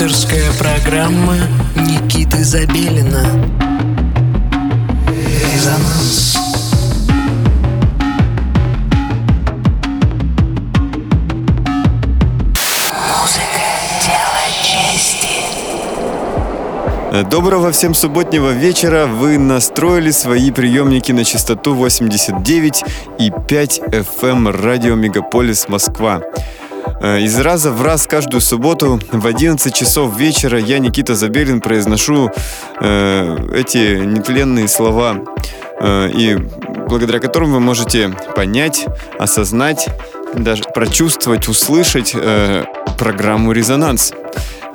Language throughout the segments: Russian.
Авторская программа Никиты Забелина Резонанс Доброго всем субботнего вечера. Вы настроили свои приемники на частоту 89 и 5 FM радио Мегаполис Москва. Э, из раза в раз каждую субботу в 11 часов вечера я, Никита Забелин, произношу э, эти нетленные слова, э, и благодаря которым вы можете понять, осознать, даже прочувствовать, услышать э, программу «Резонанс».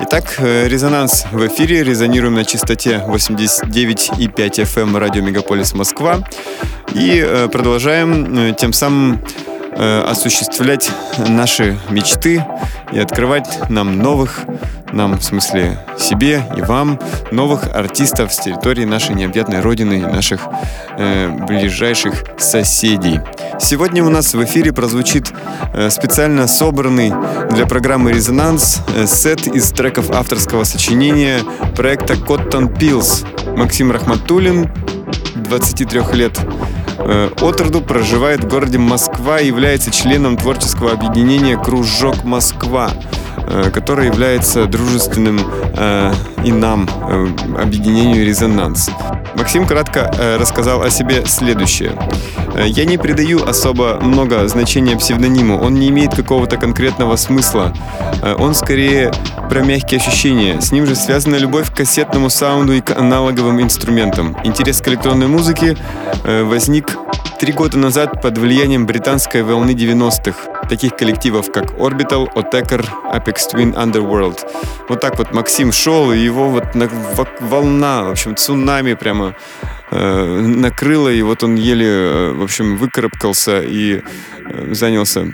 Итак, э, «Резонанс» в эфире. Резонируем на частоте 89,5 FM радио «Мегаполис Москва». И э, продолжаем тем самым осуществлять наши мечты и открывать нам новых, нам, в смысле, себе и вам, новых артистов с территории нашей необъятной родины и наших э, ближайших соседей. Сегодня у нас в эфире прозвучит э, специально собранный для программы «Резонанс» э, сет из треков авторского сочинения проекта «Cotton Pills». Максим Рахматуллин, 23 лет, Э, от роду проживает в городе Москва и является членом творческого объединения «Кружок Москва», э, которое является дружественным э, и нам объединению «Резонанс». Максим кратко рассказал о себе следующее. «Я не придаю особо много значения псевдониму. Он не имеет какого-то конкретного смысла. Он скорее про мягкие ощущения. С ним же связана любовь к кассетному саунду и к аналоговым инструментам. Интерес к электронной музыке э, возник три года назад под влиянием британской волны 90-х, таких коллективов, как Orbital, Otaker, Apex Twin, Underworld. Вот так вот Максим шел, и его вот волна, в общем, цунами прямо э, накрыла, и вот он еле, э, в общем, выкарабкался и э, занялся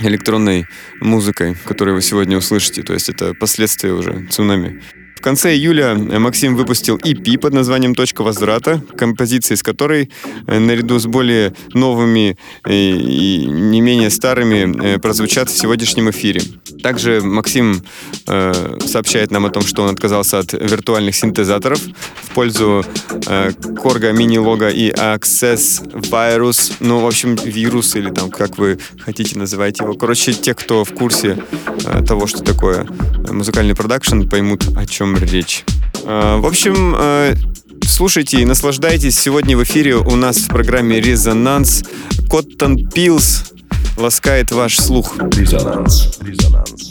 электронной музыкой, которую вы сегодня услышите. То есть это последствия уже цунами конце июля Максим выпустил EP под названием «Точка возврата», композиции с которой, э, наряду с более новыми и не менее старыми, э, прозвучат в сегодняшнем эфире. Также Максим э, сообщает нам о том, что он отказался от виртуальных синтезаторов в пользу э, Korga Mini Logo и Access Virus, ну, в общем, вирус или там, как вы хотите называть его. Короче, те, кто в курсе э, того, что такое музыкальный продакшн, поймут, о чем речь. А, в общем, а, слушайте и наслаждайтесь. Сегодня в эфире у нас в программе «Резонанс» Коттон Пилс ласкает ваш слух. Резонанс. Резонанс.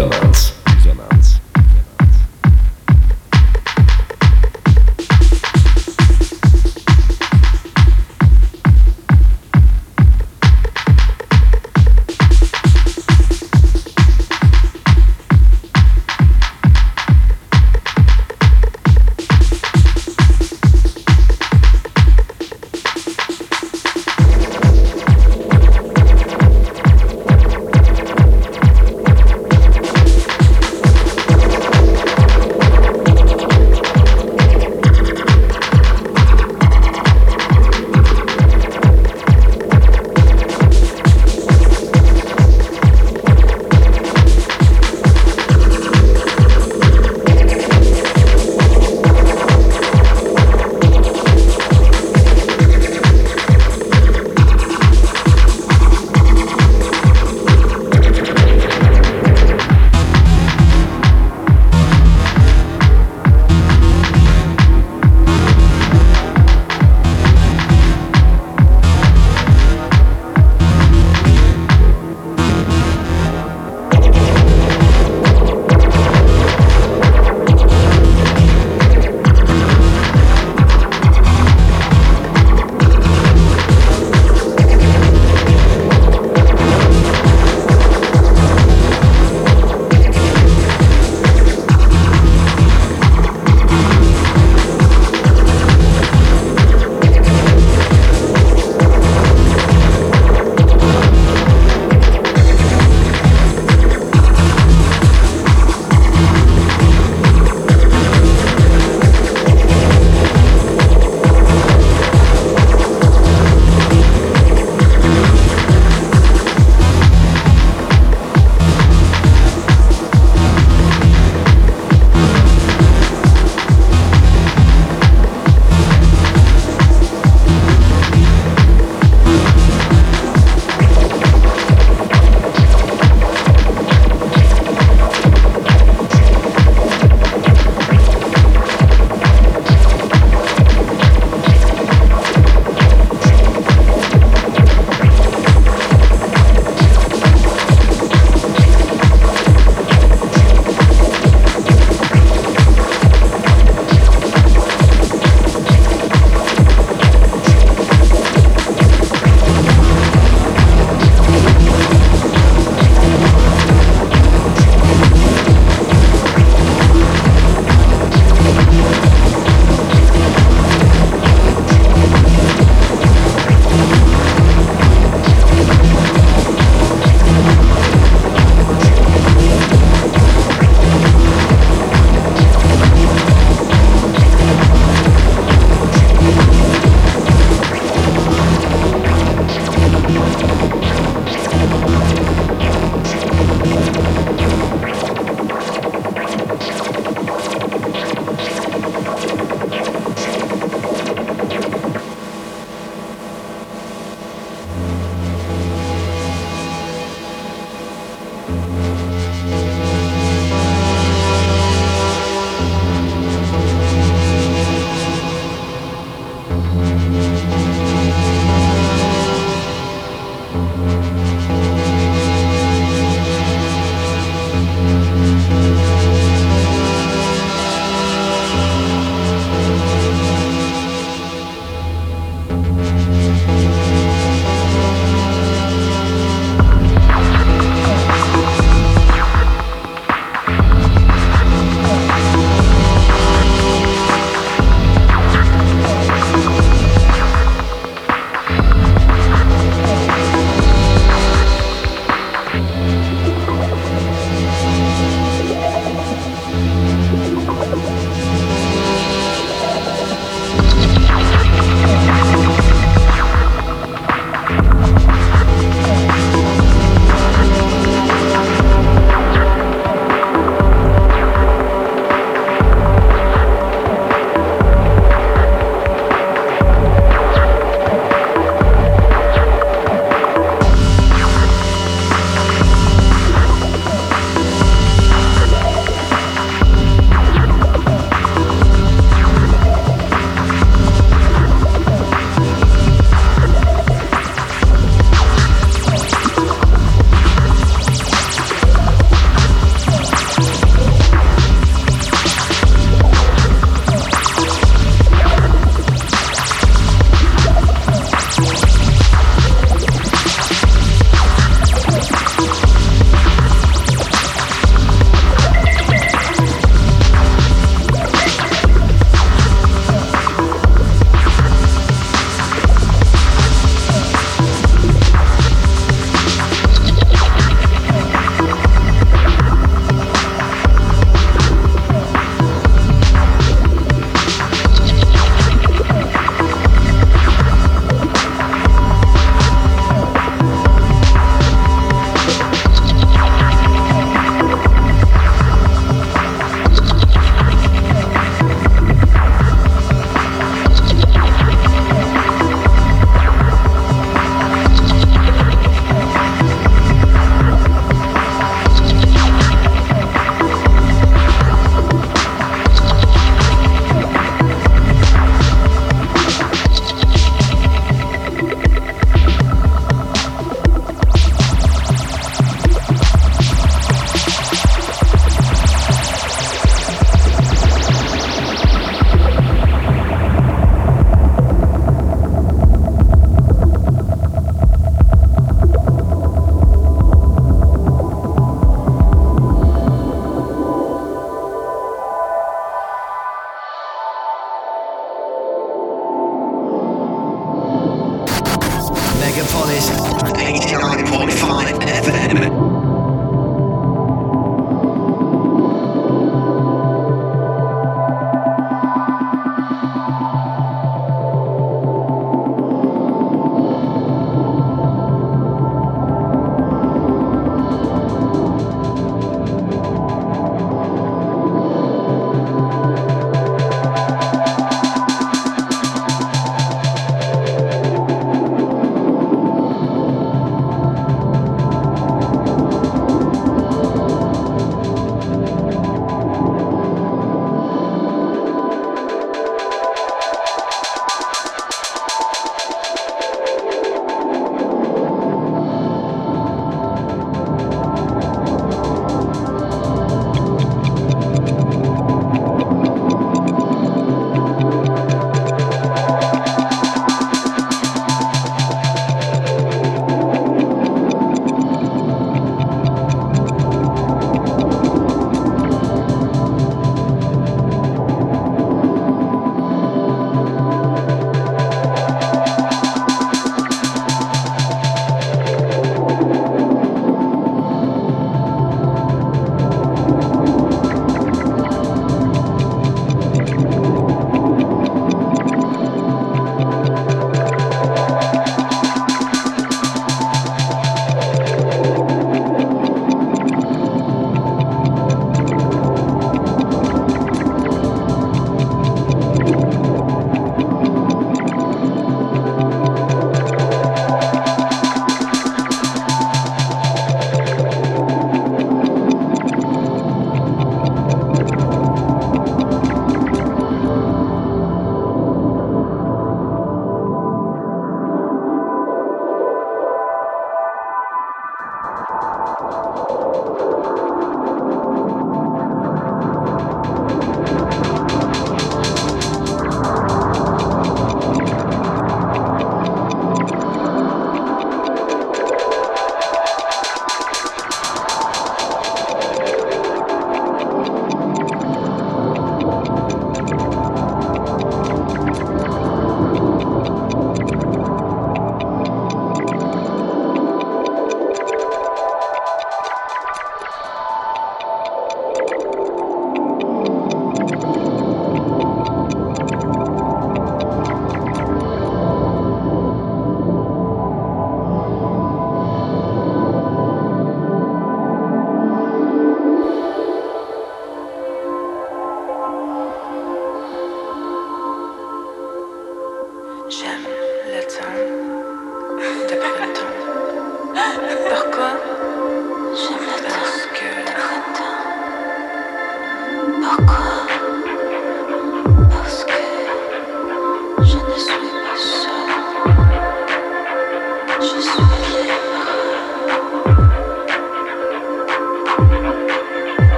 Dance.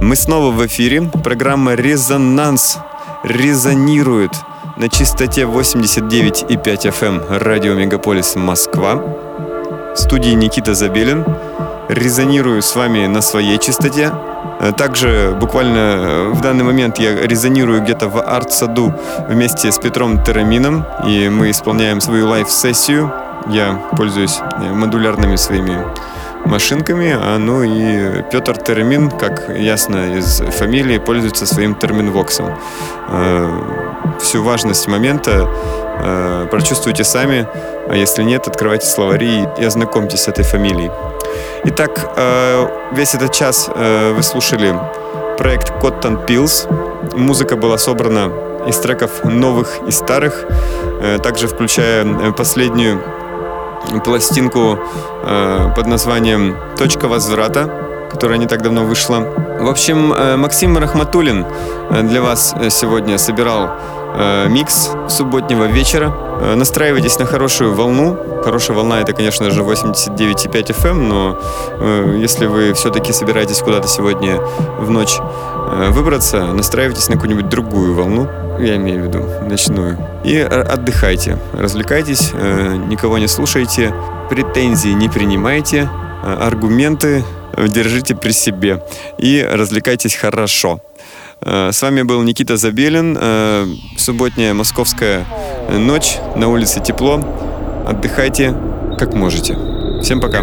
Мы снова в эфире. Программа «Резонанс» резонирует на частоте 89,5 FM радио Мегаполис Москва. В студии Никита Забелин. Резонирую с вами на своей частоте. Также буквально в данный момент я резонирую где-то в арт-саду вместе с Петром Терменом, и мы исполняем свою live-сессию. Я пользуюсь модулярными своими машинками, а ну и Петр Термин, как ясно из фамилии, пользуется своим терминвоксом. Э, всю важность момента э, прочувствуйте сами, а если нет, открывайте словари и ознакомьтесь с этой фамилией. Итак, э, весь этот час вы слушали проект Cotton Pills. Музыка была собрана из треков новых и старых, также включая последнюю пластинку э, под названием «Точка возврата», которая не так давно вышла. В общем, э, Максим Рахматулин э, для вас э, сегодня собирал э, микс субботнего вечера. Э, настраивайтесь на хорошую волну. Хорошая волна это, конечно же, 89,5 FM, эм, но э, если вы все-таки собираетесь куда-то сегодня в ночь э, выбраться, настраивайтесь на какую-нибудь другую волну я имею в виду, ночную. И отдыхайте, развлекайтесь, э, никого не слушайте, претензии не принимайте, э, аргументы держите при себе и развлекайтесь хорошо. Э, с вами был Никита Забелин. Субботняя московская ночь, на улице тепло. Отдыхайте как можете. Всем пока.